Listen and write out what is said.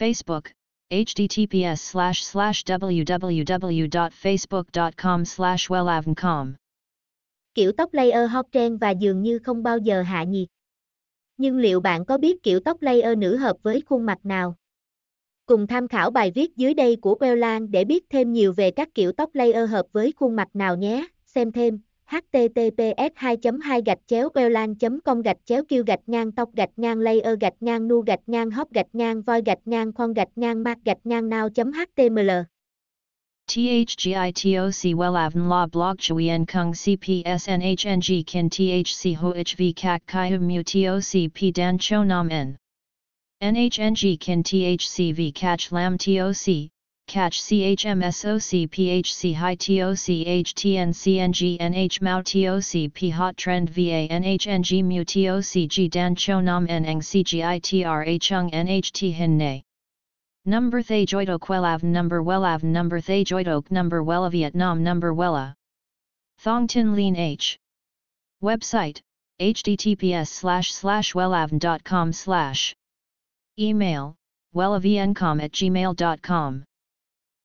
Facebook, https slash slash www.facebook.com slash wellavncom. Kiểu tóc layer hot trend và dường như không bao giờ hạ nhiệt. Nhưng liệu bạn có biết kiểu tóc layer nữ hợp với khuôn mặt nào? Cùng tham khảo bài viết dưới đây của Wellan để biết thêm nhiều về các kiểu tóc layer hợp với khuôn mặt nào nhé. Xem thêm https 2 2 gạch chéo welan com gạch chéo kêu gạch ngang tóc gạch ngang layer gạch ngang nu gạch ngang hop gạch ngang voi gạch ngang khoan gạch ngang mạc gạch ngang nao.html THGITOC WELAVN La Blog Chuyen Kung CPS NHNG Kin THC HOHV Kak Kai Mu TOC P Dan Cho Nam N. NHNG Kin THCV cach Lam TOC catch CHMSOC PHC High TOC HTN CNG NH Mao TOC Hot Trend VA NHNG Mu TOC G Dan Cho Nam N Eng CGITRA Chung NHT Hin Ne. Number Thay Joidok Wellav Number Wellav Number Thay Joidok Number Wella Vietnam Number Wella. Thong Tin Lean H. Website https slash slash wellavn.com slash Email wellavncom at gmail.com